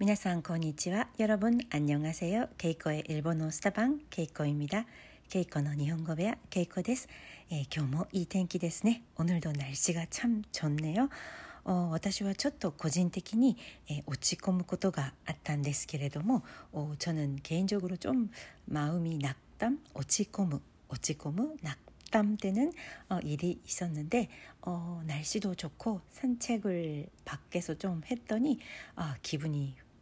皆さんこんにちは。여러분 안녕하세요. 케이코의 일본어 스타방 케이코입니다. 케이코の 일본어 케이코 です。 예, 今日もいい天気ですね. 오늘도 날씨가 참 좋네요. 어, 私はちょっと個人的に 예, 落ち込むことがあったんですけれども 어, 저는 개인적으로 좀 마음이 낙담, 落ち込む, 落ち込む, 낙담 땀 때는 어, 일이 있었는데 어, 날씨도 좋고 산책을 밖에서 좀 했더니 아, 기분이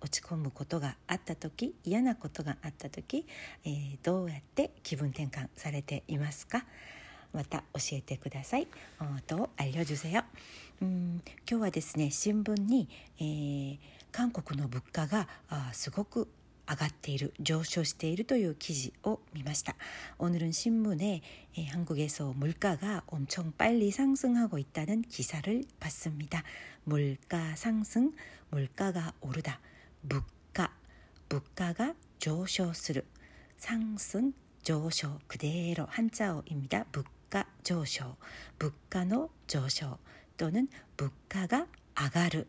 落ち込むことがあった時嫌なことがあった時、えー、どうやって気分転換されていますかまた教えてください。と알려주세 요。 うん今日はですね新聞に、えー、韓国の物価があすごく上がっている上昇しているという記事を見ました오늘은신문에에한국에서물가가엄청빨리상승하고있다는기사를봤습니다물가상승물가가오르다 무가, 무가가 조쇼する, 상승, 조쇼 그대로 한자어입니다. 무가 조쇼, 무가노 조쇼 또는 무가가 아가르,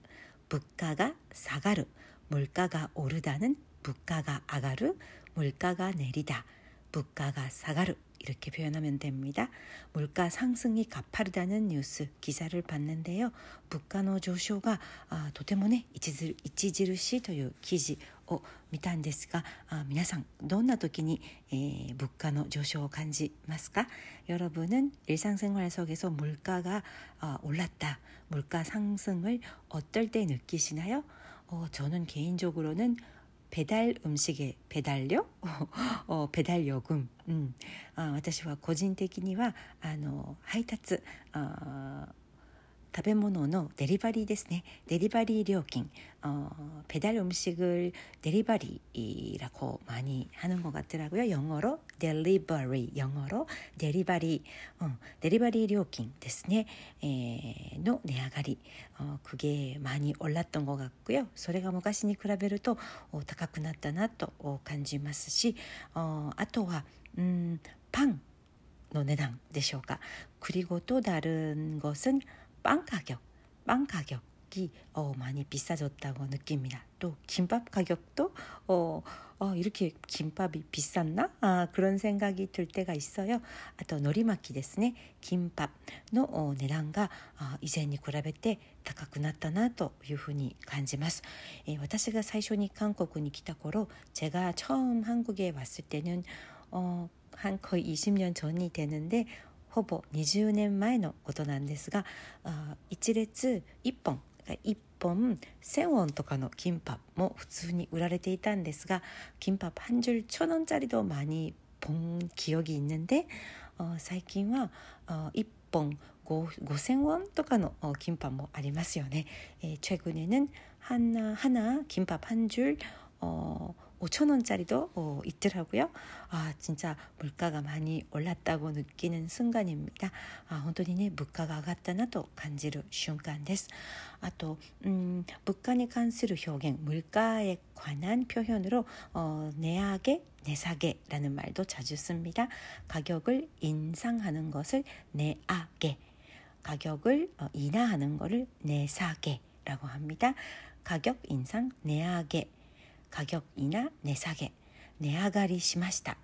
무가가 사가르, 물가가 오르다는 무가가 아가르, 물가가 내리다 물가가 사가르 이렇게 표현하면 됩니다. 물가 상승이 가파르다는 뉴스 기사를 봤는데요. 물가의 조쇼가 아, とてもね 이치지르시 という記事を見たんですが 아, 皆さんどんな時に、えー、物価の上昇を感じますか 여러분은 일상생활 속에서 물가가 아, 올랐다, 물가 상승을 어떨 때 느끼시나요? 어, 저는 개인적으로는 배달 음식의 배달료? 어, 배달 요금. 음. 아, 私は個人的にはあの配達 어, 食べ物のデリバリーですね。デリバリー料金。 어, 배달 음식을 데리바리라고 많이 하는 것 같더라고요. 영어로 delivery, 영어로 데리바리, 어, 데리바리 料金ですね。の 値上がり. 어, 그게 많이 올랐던 것 같고요. それが昔に比べると 어, 高くなったなと感じますし, 어, あとは, 음, パンの値段でしょうか。그리고 또 다른 것은 빵 가격, 빵 가격 이 어, 많이 비싸졌다고 느낍니다. 또 김밥 가격도 어, 어, 이렇게 김밥이 비쌌나? 아, 그런 생각이 들 때가 있어요. 아, 또 노리마키 ですね. 김밥의 어, 値段が 아, 以前に比べて高くなったなというふうに感じます。え私が最初に韓国に来た頃 제가 처음 한국에 왔을 때는 어, 한 거의 20년 전이 되는데 ほぼ20年前のことなんですが1列1本 1本1000ウォンとかのキンパも普通に売られていたんですがキンパ한줄1000원짜리도많이본기억이있는데最近は1本5000ウォンとかのキンパもありますよね。최근에는하나하나김밥한줄 5천원짜리도 어, 있더라고요. 아, 진짜 물가가 많이 올랐다고 느끼는 순간입니다. 아, 本当にね, 물가가上がったなと 간지る 瞬間です. 아, 또, 음, 물가에 関する 表現, 물가에 관한 표현으로 어, 내하게, 내사게라는 말도 자주 씁니다. 가격을 인상하는 것을 내하게, 가격을 어, 인하하는 것을 내사게라고 합니다. 가격 인상, 내하게. 가격 이나 내사게, 내아가리 시마시다,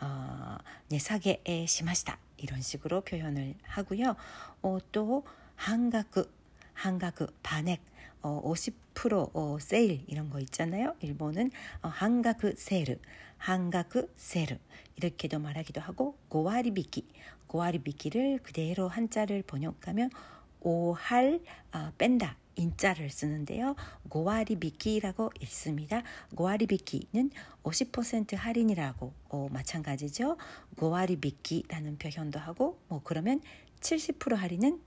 어, 내사게 시마시다 이런 식으로 표현을 하고요. 어, 또 한가크, 한가크 반액, 어, 50% 어, 세일 이런 거 있잖아요. 일본은 어, 한가크 세일, 한가크 세일 이렇게도 말하기도 하고 고와리비키, 고와리비키를 그대로 한자를 번역하면 오할 어, 뺀다 인자를 쓰는데요. 고와리비키라고 있습니다. 고와리비키는 50% 할인이라고 어, 마찬가지죠. 고와리비키라는 표현도 하고 뭐 그러면 70% 할인은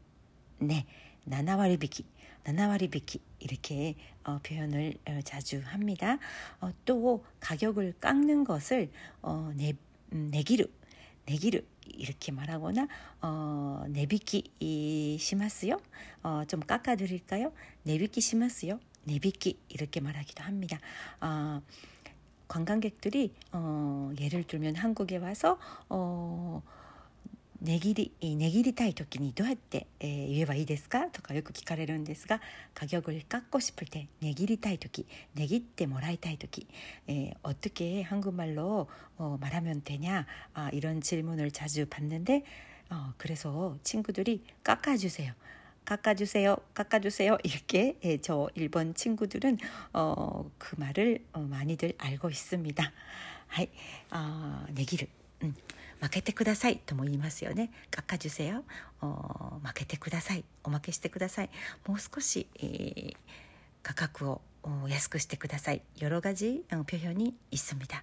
네, 나나와리 비키 나나와리 비키 이렇게 어, 표현을 어, 자주 합니다. 어, 또 가격을 깎는 것을 어, 내, 음, 내기르 내기르 이렇게 말하거나 어, 내비키 심하스요. 어, 좀 깎아 드릴까요? 내비키 심하스요. 내비키 이렇게 말하기도 합니다. 어, 관광객들이 어, 예를 들면 한국에 와서 어, 値切り値切りたい時にどうやって、えー、言えばいいですかとかよく聞かれるんですが가격을깎고싶을때値切りたい時値切ってもらいたい時에어떻게한국말로어말하면되냐아이런질문을자주받는데어그래서친구들이깎아주세요 깎아주세요, 깎아주세요. 이렇게 예, 저 일본 친구들은 어, 그 말을 어, 많이들 알고 있습니다. 하이, 어, 내기를. 음. 負けてくださいとも言いますよね。かっかじゅせよ。負けてください。おまけしてください。もう少し、えー、価格を安くしてください. 여러 가지 표현이 있습니다.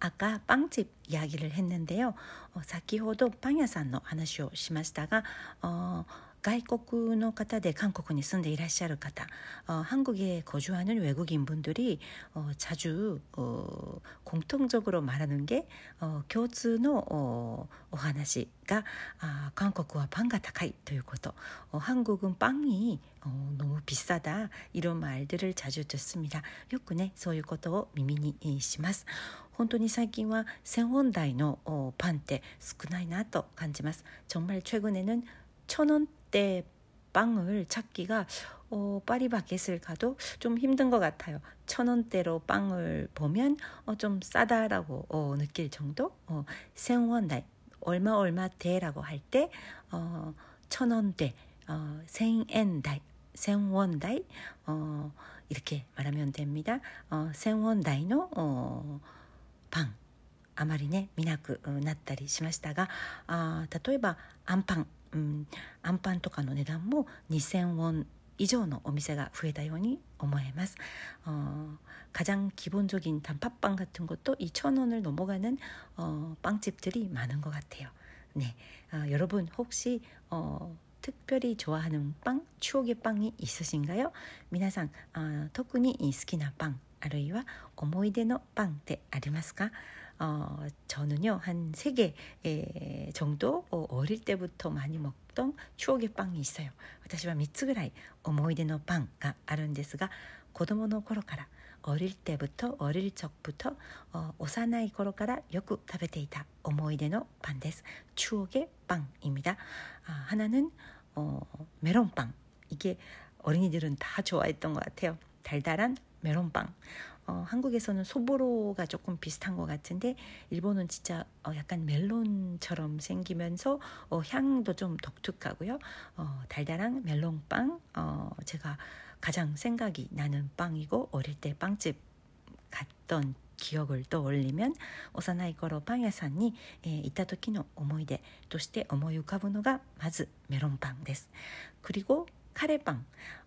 아까 빵집 이야기를 했는데요. 어, 先ほどパン屋さんの話をしましたが, 어, 外国の方で韓国に住んでいらっしゃる方、어, 한국에 거주하는 외국인분들이 어, 자주 어, 공통적으로 말하는 게 어, 共通の 어, お話が 아, 한국과 빵가 高いということ. 어, 한국은 빵이 어, 너무 비싸다 이런 말들을 자주 듣습니다. よくねそういうことを耳にします。 本当に最近は千本台のパンって少ないなと感じます。정말최근에는 천원 대 빵을 찾기가 어, 파리바켓을 가도 좀 힘든 것 같아요. 천 원대로 빵을 보면 어, 좀 싸다라고 어, 느낄 정도. 어, 생원달 얼마 얼마 대라고 할때 어, 천 원대, 어, 생엔달, 생원달 어, 이렇게 말하면 됩니다. 어, 생원달의 어, 빵. あまりね見なくなったりしましたがあ例えばアンパン うん、アンパンとかの値段も2,000ウォン以上のお店が増えたように思えます. 어, 가장 기본적인 단팥빵 같은 것도 2,000원을 넘어가는 어, 빵집들이 많은 것 같아요. 네, 어, 여러분 혹시 어, 특별히 좋아하는 빵, 추억의 빵이 있으신가요? 皆さん, 어, 特に好きなパンあるいは思い出のパンってありますか? 어, 저는요 한 세 개 정도 어, 어릴 때부터 많이 먹던 추억의 빵이 있어요. 私は3つぐらい思い出のパンがあるんですが子供の頃から 어릴 때부터 어릴 적부터 어, 오사나이 거로가라 요구 食べていた思い出のパンです. 추억의 빵입니다. 아, 하나는 어, 메론빵. 이게 어린이들은 다 좋아했던 것 같아요. 달달한 메론빵. 어, 한국에서는 소보로가 조금 비슷한 것 같은데 일본은 진짜 어, 약간 멜론처럼 생기면서 어, 향도 좀 독특하고요. 어, 달달한 멜론빵 어, 제가 가장 생각이 나는 빵이고 어릴 때 빵집 갔던 기억을 떠올리면 幼い頃パン屋さんに、えー、行った時の思い出として思い浮かぶのがまずメロンパンです。그리고 카레빵.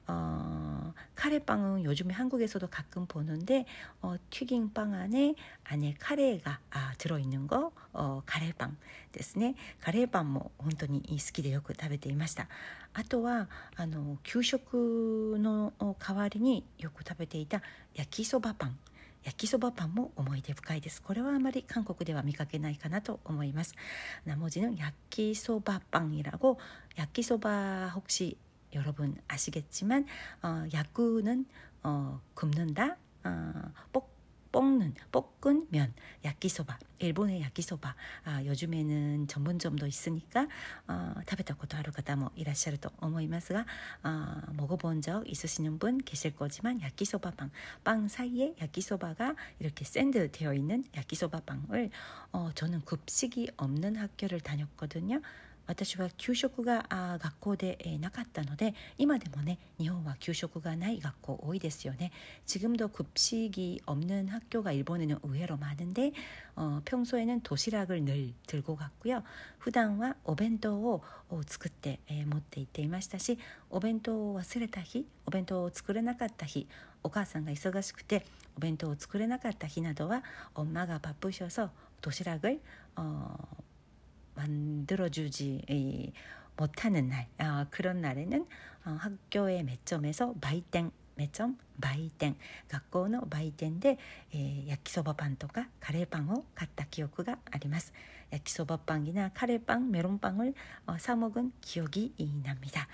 어, 카레빵은 요즘에 한국에서도 가끔 보는데 어, 튀긴 빵 안에 안에 카레가 아, 들어있는 거 어, 카레빵 ですねカレーパンも本当に好きでよく食べていましたあとはあの給食の代わりによく食べていた焼きそばパン焼きそばパンも思い出深いです。これはあまり韓国では見かけないかなと思います。나머지는야끼소바빵이라고야끼소바혹시 여러분아시겠지만어야구는어굽는다어볶 볶는 볶은 면 야끼소바 일본의 야끼소바 아, 요즘에는 전문점도 있으니까 어, 食べたことある方もいらっしゃると思いますが 어, 먹어본 적 있으시는 분 계실 거지만 야끼소바 빵, 빵 사이에 야끼소바가 이렇게 샌드 되어 있는 야끼소바 빵을 어, 저는 급식이 없는 학교를 다녔거든요. 私は給食があ学校で、えー、なかったので今でもね日本は給食がない学校多いですよね지금도급식이없는학교가일본에는의외로많은데어평소에는도시락을늘들고갔고요普段はお弁当を作って、えー、持って行っていましたしお弁当を忘れた日お弁当を作れなかった日お母さんが忙しくてお弁当を作れなかった日などは엄마가바쁘셔서도시락을어 만들어주지 못하는 날 어, 그런 날에는 어, 학교의 매점에서 売店 매점 売店 학교의 마이땡で 예, 야키소바 빵과 카레빵을 갔다 기억이 あります 야키소바빵이나 카레빵, 메론빵을 어, 사 먹은 기억이 납니다.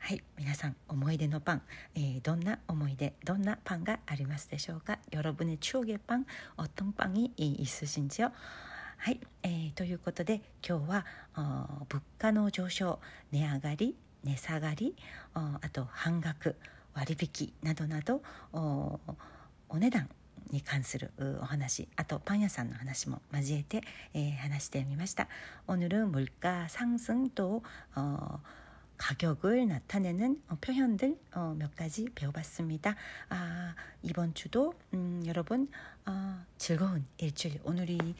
はい、皆さん、思い出のパン、えー、どんな思い出、どんなパンがありますでしょうか。여러분의추억의빵、어떤빵이있으신지요。 はい、えー、ということで今日は物価の上昇値上がり値下がりあと半額割引などなどお値段に関するお話あとパン屋さんの話も交えて、えー、話してみました。오늘은물가상승또어가격을나타내는표현들몇가지배워봤습니다 아이번주도음여러분어즐거운일주일오늘이어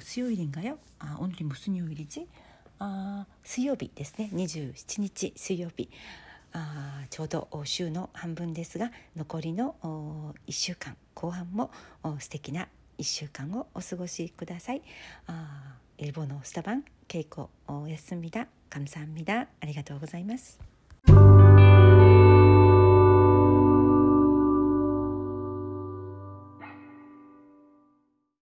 수요일인가요아오늘이무슨요일이지아水曜日ですね27日水曜日あちょうど週の半分ですが残りの1週間後半も素敵な1週間をお過ごしください。あ일본어스타방케이코였습니다감사합니다ありがとうございます。